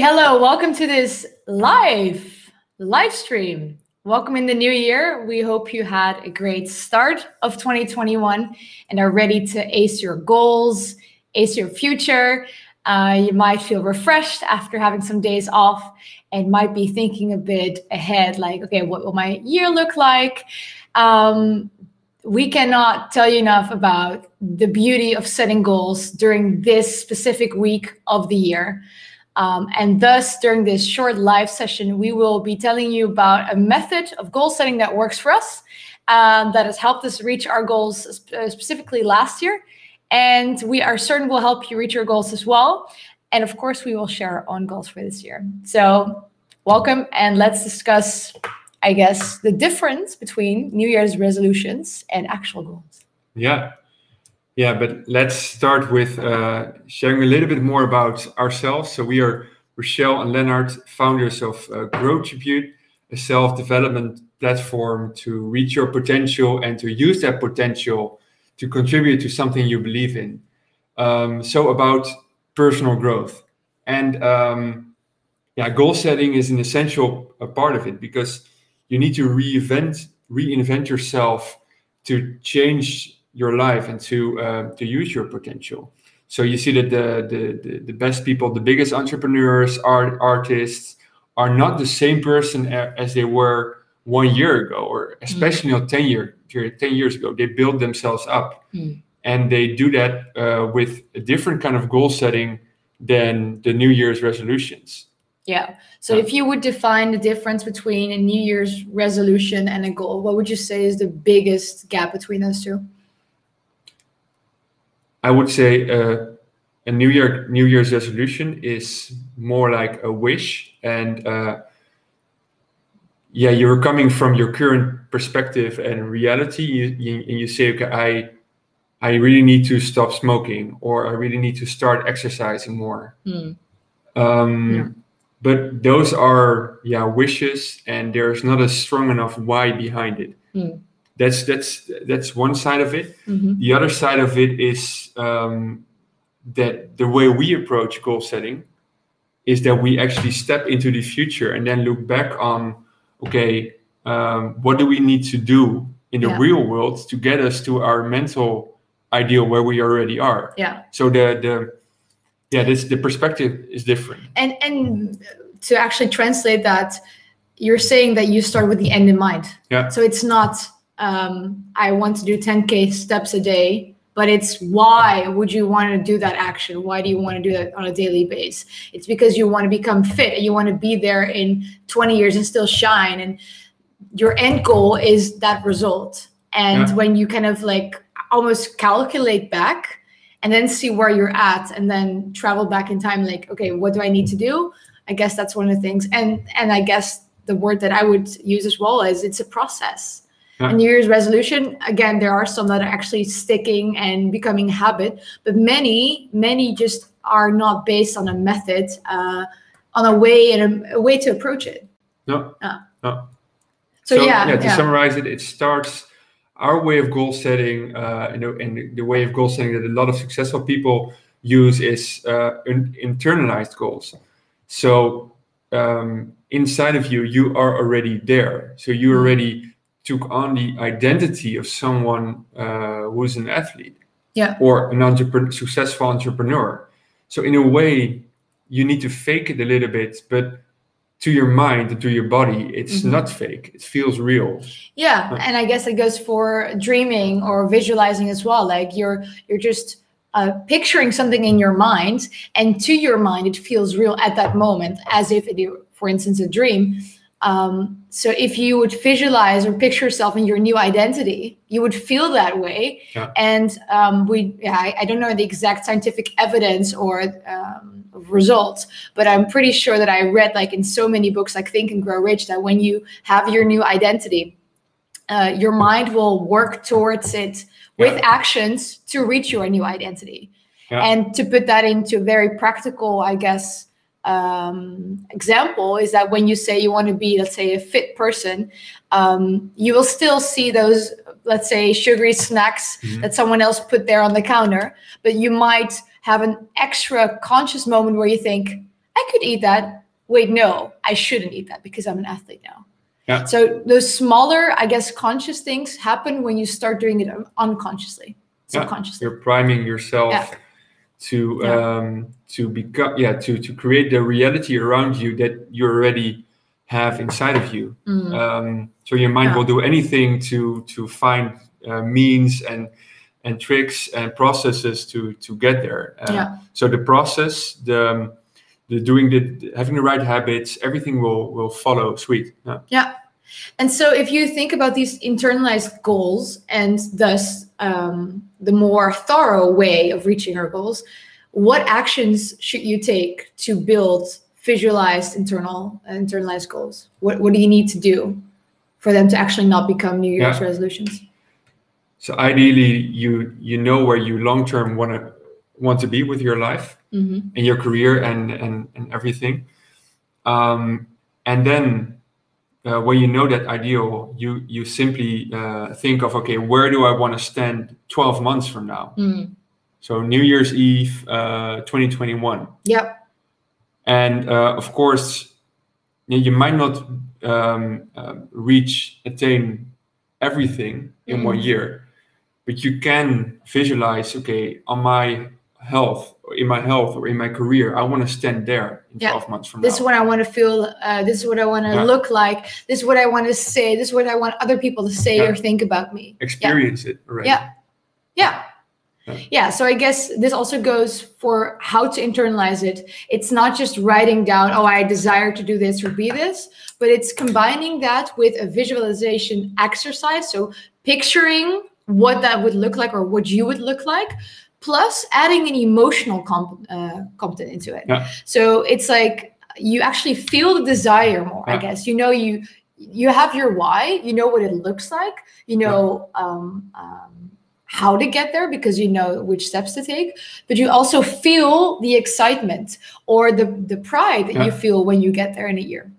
Hello, welcome to this live live stream. Welcome in the new year. We hope you had a great start of 2021 and are ready to ace your goals, ace your future. Uh, you might feel refreshed after having some days off and might be thinking a bit ahead, like, okay, what will my year look like? Um, we cannot tell you enough about the beauty of setting goals during this specific week of the year. Um, and thus, during this short live session, we will be telling you about a method of goal setting that works for us, um, that has helped us reach our goals uh, specifically last year. And we are certain will help you reach your goals as well. And of course, we will share our own goals for this year. So, welcome, and let's discuss I guess, the difference between New Year's resolutions and actual goals. Yeah. Yeah, but let's start with uh, sharing a little bit more about ourselves. So, we are Rochelle and Lennart, founders of uh, GrowTribute, a self development platform to reach your potential and to use that potential to contribute to something you believe in. Um, so, about personal growth. And um, yeah, goal setting is an essential uh, part of it because you need to reinvent reinvent yourself to change your life and to uh, to use your potential. So you see that the, the the the best people, the biggest entrepreneurs, art artists, are not the same person as they were one year ago, or especially mm. not ten year ten years ago. They built themselves up, mm. and they do that uh, with a different kind of goal setting than the New Year's resolutions. Yeah. So if you would define the difference between a New Year's resolution and a goal, what would you say is the biggest gap between those two? I would say uh, a New Year New Year's resolution is more like a wish, and uh, yeah, you're coming from your current perspective and reality, you, you, and you say, okay, I I really need to stop smoking, or I really need to start exercising more. Mm. Um, yeah but those are yeah wishes and there's not a strong enough why behind it mm. That's that's that's one side of it. Mm-hmm. the other side of it is um, that the way we approach goal setting is that we actually step into the future and then look back on okay um, what do we need to do in the yeah. real world to get us to our mental ideal where we already are? Yeah. So the the yeah this the perspective is different. And and to actually translate that you're saying that you start with the end in mind. Yeah. So it's not um, i want to do 10k steps a day but it's why would you want to do that action? Why do you want to do that on a daily base it's because you want to become fit. And you want to be there in 20 years and still shine. And your end goal is that result. And yeah. when you kind of like almost calculate back and then see where you're at and then travel back in time like okay what do i need to do? I guess that's one of the things. And and i guess the word that i would use as well is it's a process yeah. new year's resolution again there are some that are actually sticking and becoming habit but many many just are not based on a method uh, on a way and a, a way to approach it no uh. no so, so yeah, yeah to yeah. summarize it it starts our way of goal setting uh, and, the, and, the, way of goal setting that a lot of successful people use is uh, internalized goals. So um, inside of you, you are already there. So you already took on the identity of someone uh, who's an athlete yeah. or an entrepreneur, successful entrepreneur. So in a way, you need to fake it a little bit, but to your mind and to your body it's mm-hmm. not fake it feels real yeah and i guess it goes for dreaming or visualizing as well like you're you're just uh, picturing something in your mind and to your mind it feels real at that moment as if it for instance a dream um, so if you would visualize or picture yourself in your new identity, you would feel that way. Yeah. And um, we, yeah, I, I, don't know the exact scientific evidence or um, results, but I'm pretty sure that I read like in so many books like Think and Grow Rich that when you have your new identity, uh, your mind will work towards it with yeah. actions to reach your new identity. Yeah. And to put that into very practical, I guess, um, example is that when you say you want to be, let's say, a fit person, um, you will still see those, let's say, sugary snacks mm-hmm. that someone else put there on the counter, but you might have an extra conscious moment where you think, I could eat that. Wait, no, I shouldn't eat that because I'm an athlete now. Yeah. So those smaller, I guess, conscious things happen when you start doing it unconsciously, Yeah, subconsciously. You're priming yourself Yeah. To Yeah. um, to become yeah to to create the reality around you that you already have inside of you. Mm. Um, so your mind Yeah. will do anything to to find uh, means and and tricks and processes to to get there. Uh, Yeah. So the process, the the doing the having the right habits, everything will will follow. Sweet. Yeah. Yeah. And so if you think about these internalized goals and thus um, the more thorough way of reaching our goals, what actions should you take to build visualized internal internalized goals? What, what do you need to do for them to actually not become New Year's Yeah. resolutions? So ideally, you you know where you long term want to want to be with your life. hmm and your career and and, and everything um, and then uh, when you know that ideal you you simply uh, think of okay where do i want to stand 12 months from now Mm. so new year's eve uh, 2021 Yep. and uh, of course you you might not um, uh, reach attain everything in one Mhm. year but you can visualize okay on my health in my health or in my career i want to stand there in Yeah. 12 months from now. This is what I want to feel. Uh, this is what I want to Yeah. look like. This is what I want to say. This is what I want other people to say Yeah. or think about me. experience it already Yeah. Yeah. Yeah. Yeah. So I guess this also goes for how to internalize it. It's not just writing down, oh, I desire to do this or be this, but it's combining that with a visualization exercise. So picturing what that would look like or what you would look like, plus adding an emotional comp- uh, component into it. Yeah. So it's like you actually feel the desire more, I guess. You know, you you have your why, you know what it looks like, you know um, um, how to get there because you know which steps to take, but you also feel the excitement or the the pride that you feel when you get there in a year.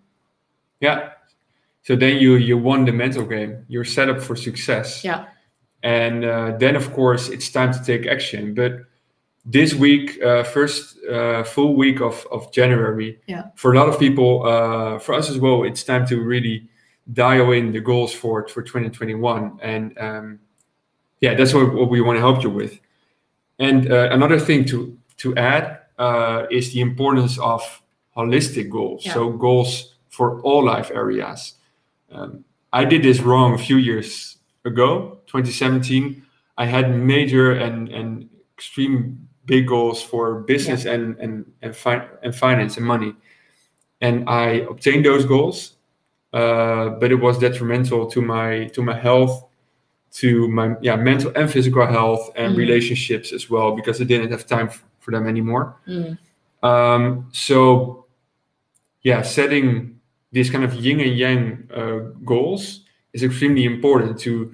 yeah so then you you won the mental game you're set up for success Yeah. And uh, then of course it's time to take action. But this week uh, first uh, full week of, of january Yeah. for a lot of people uh, for us as well it's time to really dial in the goals for for 2021 and um, yeah that's what, what we want to help you with. And uh, another thing to to add uh, is the importance of holistic goals. Yeah. so goals for all life areas. Um, i did this wrong a few years ago 2017 i had major and and extreme big goals for business and and and, fi- and finance and money. And i obtained those goals uh, but it was detrimental to my to my health to my yeah mental and physical health and Mhm. relationships as well because i didn't have time f- for them anymore. Um, so yeah setting these kind of yin and yang uh, goals is extremely important to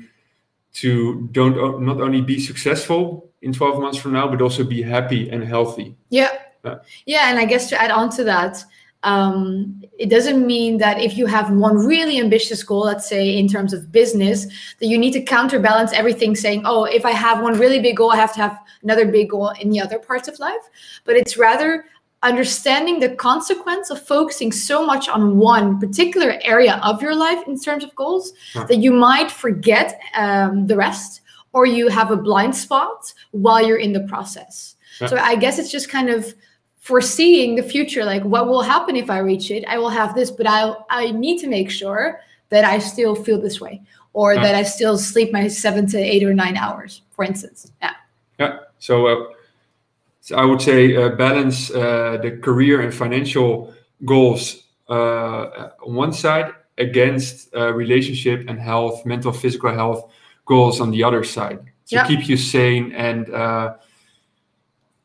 to don't not only be successful in 12 months from now but also be happy and healthy Yeah. Yeah. Yeah. And I guess to add on to that, um, it doesn't mean that if you have one really ambitious goal, let's say in terms of business, that you need to counterbalance everything saying, oh, if I have one really big goal, I have to have another big goal in the other parts of life. But it's rather understanding the consequence of focusing so much on one particular area of your life in terms of goals Yeah. that you might forget um, the rest or you have a blind spot while you're in the process. Yeah. So I guess it's just kind of foreseeing the future like what will happen if i reach it i will have this but i i need to make sure that i still feel this way or Yeah. that i still sleep my 7 to 8 or 9 hours for instance yeah Yeah. So, uh, so I would say uh, balance uh, the career and financial goals uh, on one side against uh, relationship and health, mental, physical health goals on the other side to Yeah. keep you sane. And uh,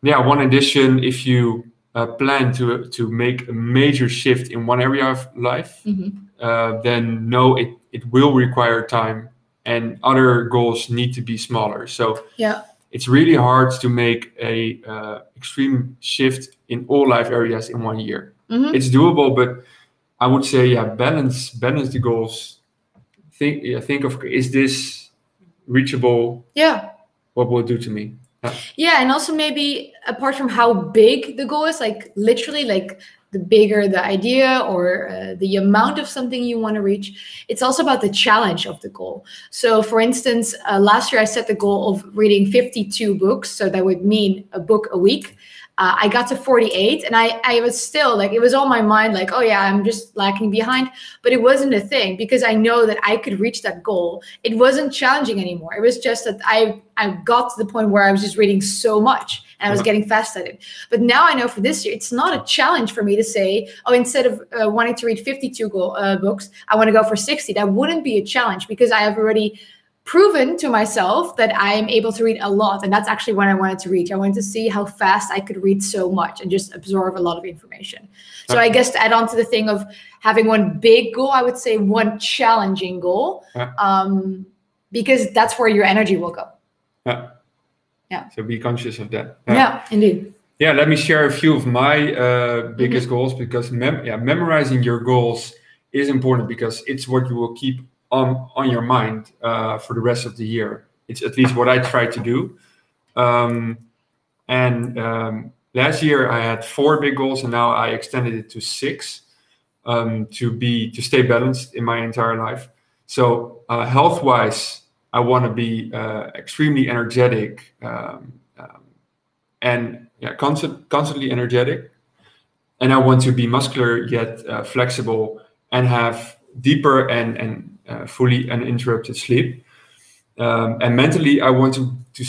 yeah, one addition, if you uh, plan to to make a major shift in one area of life, Mhm. uh, then know it it will require time, and other goals need to be smaller. So yeah it's really hard to make a uh, extreme shift in all life areas in one year. Mhm. It's doable, but I would say, yeah, balance balance the goals. Think yeah, think of is this reachable? yeah What will it do to me? yeah and also maybe apart from how big the goal is like literally like the bigger the idea or uh, the amount of something you want to reach. It's also about the challenge of the goal. So, for instance, uh, last year I set the goal of reading 52 books. So that would mean a book a week. Uh, I got to 48 and I, I was still like, it was on my mind, like, oh yeah, I'm just lacking behind. But it wasn't a thing because I know that I could reach that goal. It wasn't challenging anymore. It was just that I, I got to the point where I was just reading so much and I was getting fast at it. But now I know for this year, it's not a challenge for me to say, oh, instead of uh, wanting to read 52 go- uh, books, I want to go for 60. That wouldn't be a challenge because I have already proven to myself that I am able to read a lot. And that's actually what I wanted to reach. I wanted to see how fast I could read so much and just absorb a lot of information. So I guess to add on to the thing of having one big goal, I would say one challenging goal, um, because that's where your energy will go. Yeah. So be conscious of that. Yeah, yeah indeed. Yeah, let me share a few of my uh, biggest mm-hmm. goals because mem- yeah, memorizing your goals is important because it's what you will keep on on your mind uh, for the rest of the year. It's at least what I try to do. Um, and um, last year I had four big goals, and now I extended it to six um, to be to stay balanced in my entire life. So uh, health wise, I want to be uh, extremely energetic um, um, and yeah, constant, constantly energetic. And I want to be muscular yet uh, flexible and have deeper and and uh, fully uninterrupted sleep. Um, and mentally, I want to to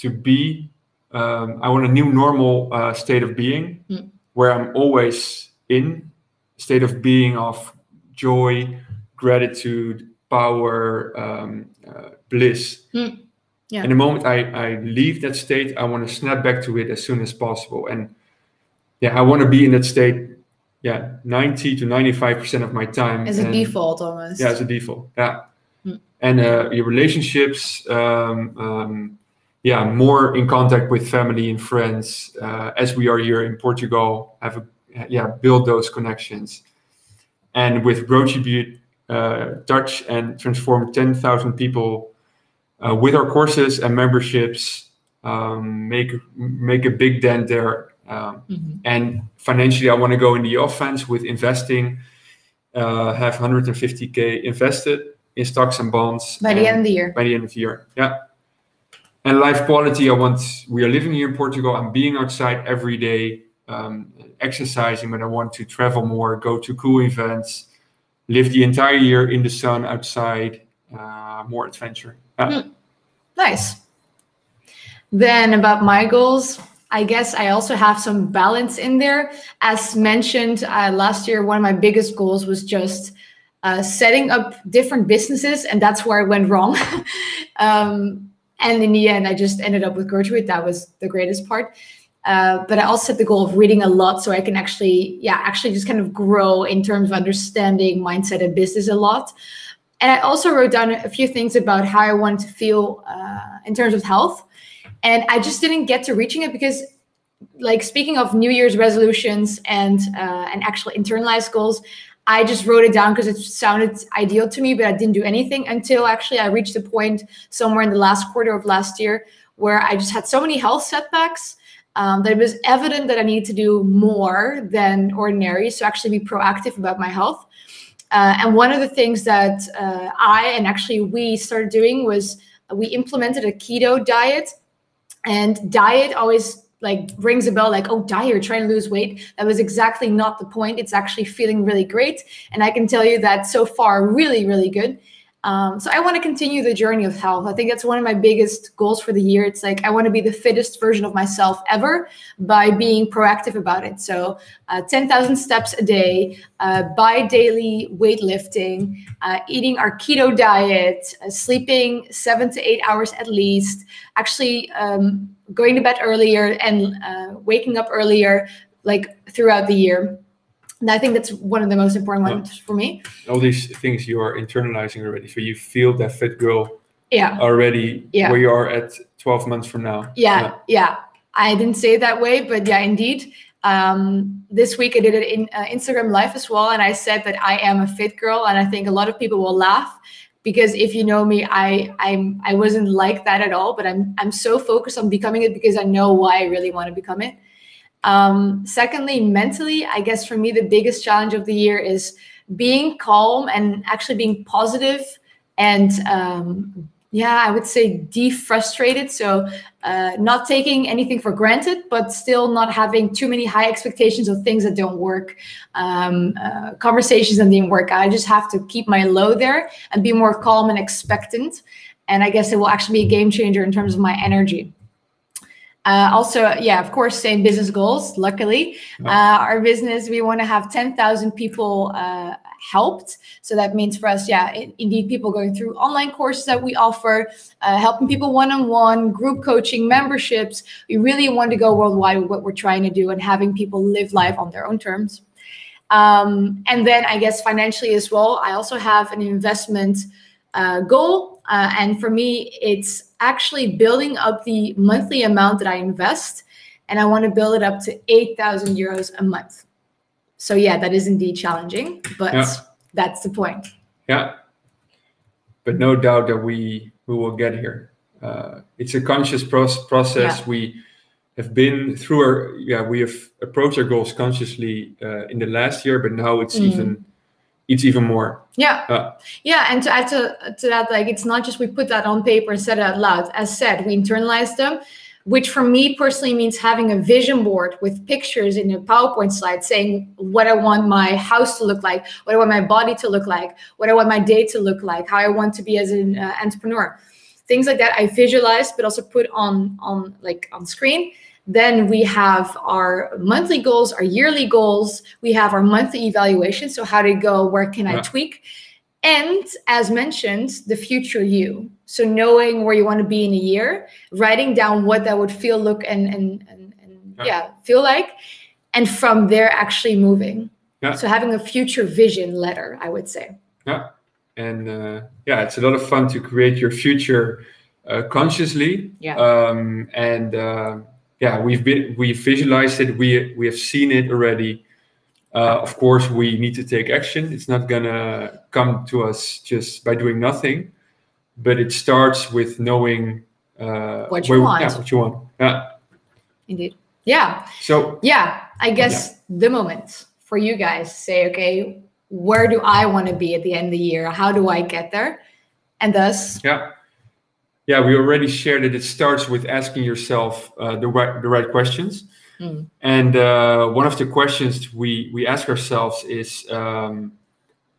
to be. Um, I want a new normal uh, state of being mm. where I'm always in state of being of joy, gratitude, power, um, uh, bliss. Mm. Yeah. And the moment I, I leave that state, I want to snap back to it as soon as possible. And yeah, I want to be in that state yeah 90 to 95 percent of my time as a default almost yeah as a default yeah mm. and uh, your relationships um, um, yeah more in contact with family and friends uh, as we are here in portugal have a yeah build those connections and with GrowTribute uh, touch and transform 10,000 people uh, with our courses and memberships um, make make a big dent there um, mm-hmm. And financially, I want to go in the offense with investing, uh, have 150k invested in stocks and bonds by the end of the year. By the end of the year, yeah. And life quality, I want. We are living here in Portugal. I'm being outside every day, um, exercising, but I want to travel more, go to cool events, live the entire year in the sun outside, uh, more adventure. Yeah. Mm. Nice. Then about my goals, I guess I also have some balance in there. As mentioned uh, last year, one of my biggest goals was just uh, setting up different businesses, and that's where I went wrong. um, and in the end, I just ended up with GrowTribute. That was the greatest part. Uh, but I also set the goal of reading a lot so I can actually, yeah, actually just kind of grow in terms of understanding mindset and business a lot. And I also wrote down a few things about how I want to feel uh, in terms of health and i just didn't get to reaching it because like speaking of new year's resolutions and uh, and actual internalized goals i just wrote it down because it sounded ideal to me but i didn't do anything until actually i reached a point somewhere in the last quarter of last year where i just had so many health setbacks um, that it was evident that i needed to do more than ordinary so actually be proactive about my health. Uh, and one of the things that uh, i and actually we started doing was we implemented a keto diet and diet always like rings a bell like oh diet you're trying to lose weight. That was exactly not the point. It's actually feeling really great. And i can tell you that so far really really good um, so I want to continue the journey of health. I think that's one of my biggest goals for the year. It's like I want to be the fittest version of myself ever by being proactive about it. So uh, 10,000 steps a day, uh, by daily weightlifting, uh, eating our keto diet, uh, sleeping seven to eight hours at least, actually um, going to bed earlier and uh, waking up earlier, like throughout the year. And I think that's one of the most important ones yeah. for me. All these things you are internalizing already. So you feel that fit girl yeah. already yeah. where you are at 12 months from now. Yeah, yeah. yeah. I didn't say it that way, but yeah, indeed. Um, this week I did it in uh, Instagram live as well. And I said that I am a fit girl. And I think a lot of people will laugh because if you know me, I I'm I wasn't like that at all. But I'm I'm so focused on becoming it because I know why I really want to become it. Um, secondly, mentally, I guess for me, the biggest challenge of the year is being calm and actually being positive and um, yeah, I would say defrustrated. So uh, not taking anything for granted, but still not having too many high expectations of things that don't work, um, uh, conversations that didn't work. I just have to keep my low there and be more calm and expectant. And I guess it will actually be a game changer in terms of my energy. Uh, also, yeah, of course, same business goals. Luckily, uh, our business we want to have ten thousand people uh, helped. So that means for us, yeah, indeed, people going through online courses that we offer, uh, helping people one on one, group coaching, memberships. We really want to go worldwide with what we're trying to do and having people live life on their own terms. Um, and then I guess financially as well, I also have an investment uh, goal. Uh, and for me, it's actually building up the monthly amount that I invest. And I want to build it up to 8,000 euros a month. So, yeah, that is indeed challenging, but yeah. that's the point. Yeah. But no doubt that we, we will get here. Uh, it's a conscious process. Yeah. We have been through our, yeah, we have approached our goals consciously uh, in the last year, but now it's mm. even it's even more. Yeah. Uh, yeah. And to add to, to that, like it's not just we put that on paper and said it out loud. As said, we internalize them, which for me personally means having a vision board with pictures in a PowerPoint slide saying what I want my house to look like, what I want my body to look like, what I want my day to look like, how I want to be as an uh, entrepreneur. Things like that I visualize, but also put on on like on screen then we have our monthly goals, our yearly goals. We have our monthly evaluation. So, how to go? Where can I tweak? And as mentioned, the future you. So, knowing where you want to be in a year, writing down what that would feel, look, and, and, and, and yeah. yeah, feel like. And from there, actually moving. Yeah. So, having a future vision letter, I would say. Yeah. And uh, yeah, it's a lot of fun to create your future uh, consciously. Yeah. Um, and, uh, yeah, we've been we visualized it. We we have seen it already. Uh, of course, we need to take action. It's not gonna come to us just by doing nothing, but it starts with knowing uh, what you where, want. Yeah, what you want. Yeah. Indeed. Yeah. So. Yeah, I guess yeah. the moment for you guys say, okay, where do I want to be at the end of the year? How do I get there? And thus. Yeah yeah, we already shared that it starts with asking yourself uh, the right the right questions. Mm. And uh, one of the questions we we ask ourselves is, um,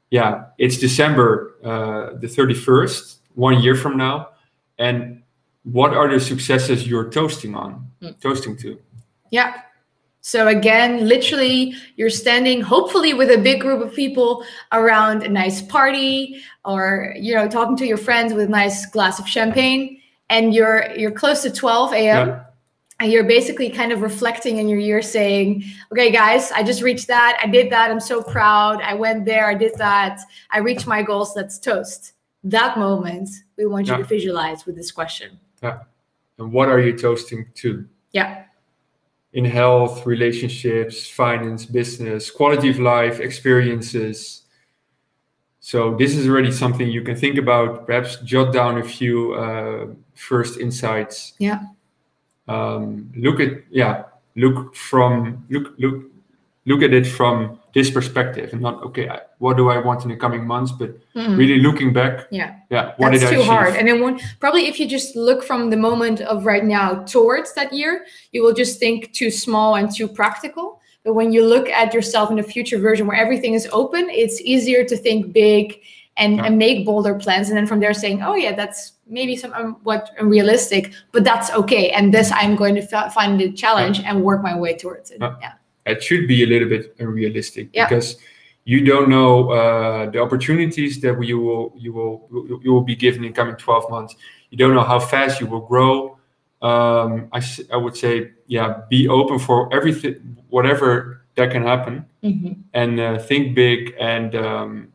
yeah, it's December uh, the thirty first, one year from now, and what are the successes you're toasting on, mm. toasting to? Yeah. So again, literally, you're standing hopefully with a big group of people around a nice party, or you know, talking to your friends with a nice glass of champagne, and you're you're close to 12 a.m. Yeah. And you're basically kind of reflecting in your year, saying, "Okay, guys, I just reached that. I did that. I'm so proud. I went there. I did that. I reached my goals. Let's toast." That moment, we want you yeah. to visualize with this question. Yeah. And what are you toasting to? Yeah in health, relationships, finance, business, quality of life, experiences. So this is already something you can think about. Perhaps jot down a few uh, first insights. Yeah. Um, look at yeah. Look from look look look at it from this perspective and not okay what do i want in the coming months? But mm. really looking back yeah. yeah what that's did too I hard and then one probably if you just look from the moment of right now towards that year you will just think too small and too practical. But when you look at yourself in a future version where everything is open it's easier to think big and, yeah. and make bolder plans. And then from there saying oh yeah that's maybe some um, what unrealistic but that's okay. And this i'm going to f- find a challenge yeah. and work my way towards it. Yeah, yeah it should be a little bit unrealistic yeah. because you don't know uh, the opportunities that you will you will you will be given in coming 12 months you don't know how fast you will grow um, I, I would say yeah be open for everything whatever that can happen mm-hmm. and uh, think big and um,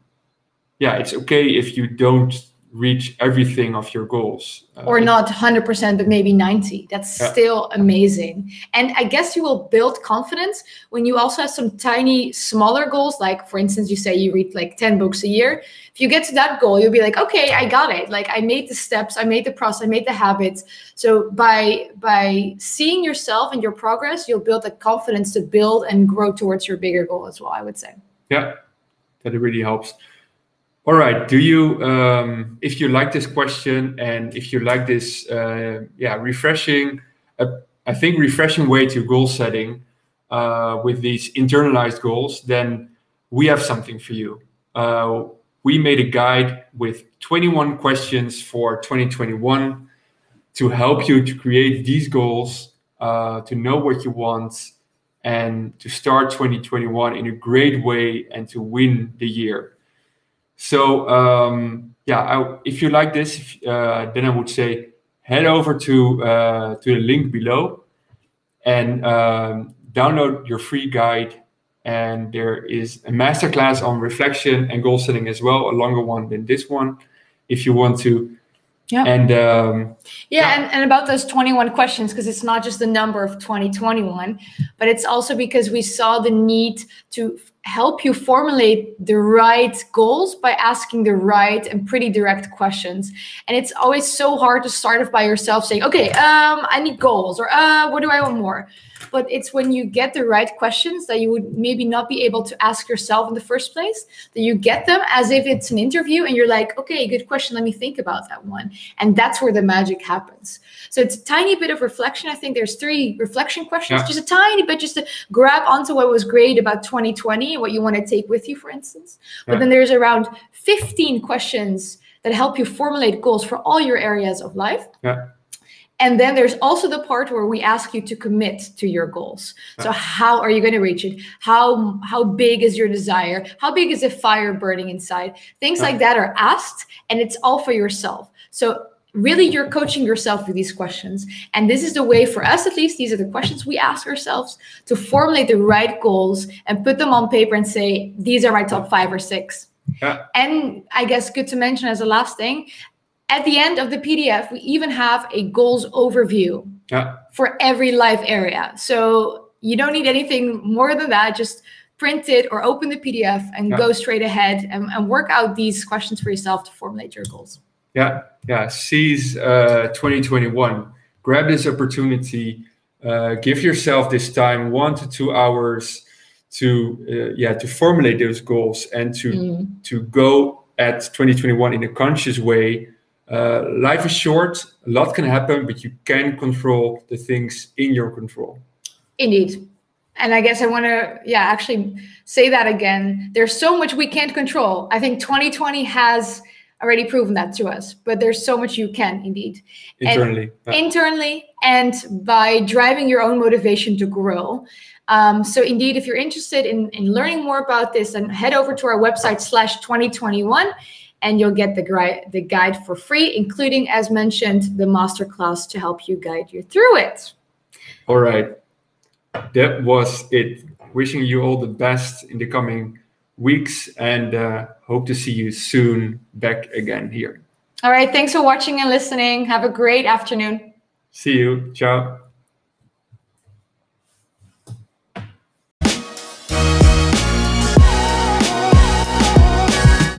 yeah it's okay if you don't reach everything of your goals. Uh, or not 100%, but maybe 90. That's yeah. still amazing. And I guess you will build confidence when you also have some tiny, smaller goals. Like, for instance, you say you read like 10 books a year. If you get to that goal, you'll be like, okay, I got it. Like I made the steps, I made the process, I made the habits. So by by seeing yourself and your progress, you'll build the confidence to build and grow towards your bigger goal as well, I would say. Yeah, that really helps. All right. Do you, um, if you like this question and if you like this, uh, yeah, refreshing, uh, I think refreshing way to goal setting uh, with these internalized goals, then we have something for you. Uh, we made a guide with 21 questions for 2021 to help you to create these goals, uh, to know what you want, and to start 2021 in a great way and to win the year. So um, yeah, I, if you like this, uh, then I would say head over to uh, to the link below and um, download your free guide. And there is a masterclass on reflection and goal setting as well, a longer one than this one, if you want to. Yeah. And um, yeah, yeah, And, and about those 21 questions, because it's not just the number of 2021, but it's also because we saw the need to help you formulate the right goals by asking the right and pretty direct questions. And it's always so hard to start off by yourself saying, okay, um, I need goals or uh, what do I want more? But it's when you get the right questions that you would maybe not be able to ask yourself in the first place, that you get them as if it's an interview and you're like, okay, good question. Let me think about that one. And that's where the magic happens. So it's a tiny bit of reflection. I think there's three reflection questions, yeah. just a tiny bit, just to grab onto what was great about 2020 what you want to take with you, for instance. But yeah. then there's around 15 questions that help you formulate goals for all your areas of life. Yeah. And then there's also the part where we ask you to commit to your goals. Yeah. So how are you going to reach it? How how big is your desire? How big is the fire burning inside? Things yeah. like that are asked and it's all for yourself. So really you're coaching yourself with these questions and this is the way for us at least these are the questions we ask ourselves to formulate the right goals and put them on paper and say these are my top five or six yeah. and i guess good to mention as a last thing at the end of the pdf we even have a goals overview yeah. for every life area so you don't need anything more than that just print it or open the pdf and yeah. go straight ahead and, and work out these questions for yourself to formulate your goals yeah, yeah. Seize uh, 2021. Grab this opportunity. Uh, give yourself this time, one to two hours, to uh, yeah, to formulate those goals and to mm. to go at 2021 in a conscious way. Uh, life is short. A lot can happen, but you can control the things in your control. Indeed. And I guess I want to, yeah, actually say that again. There's so much we can't control. I think 2020 has already proven that to us but there's so much you can indeed. Internally and internally and by driving your own motivation to grow. Um, so indeed if you're interested in, in learning more about this then head over to our website slash 2021 and you'll get the, gri- the guide for free including as mentioned the masterclass to help you guide you through it. All right. That was it. Wishing you all the best in the coming weeks and uh, hope to see you soon back again here. All right. Thanks for watching and listening. Have a great afternoon. See you. Ciao.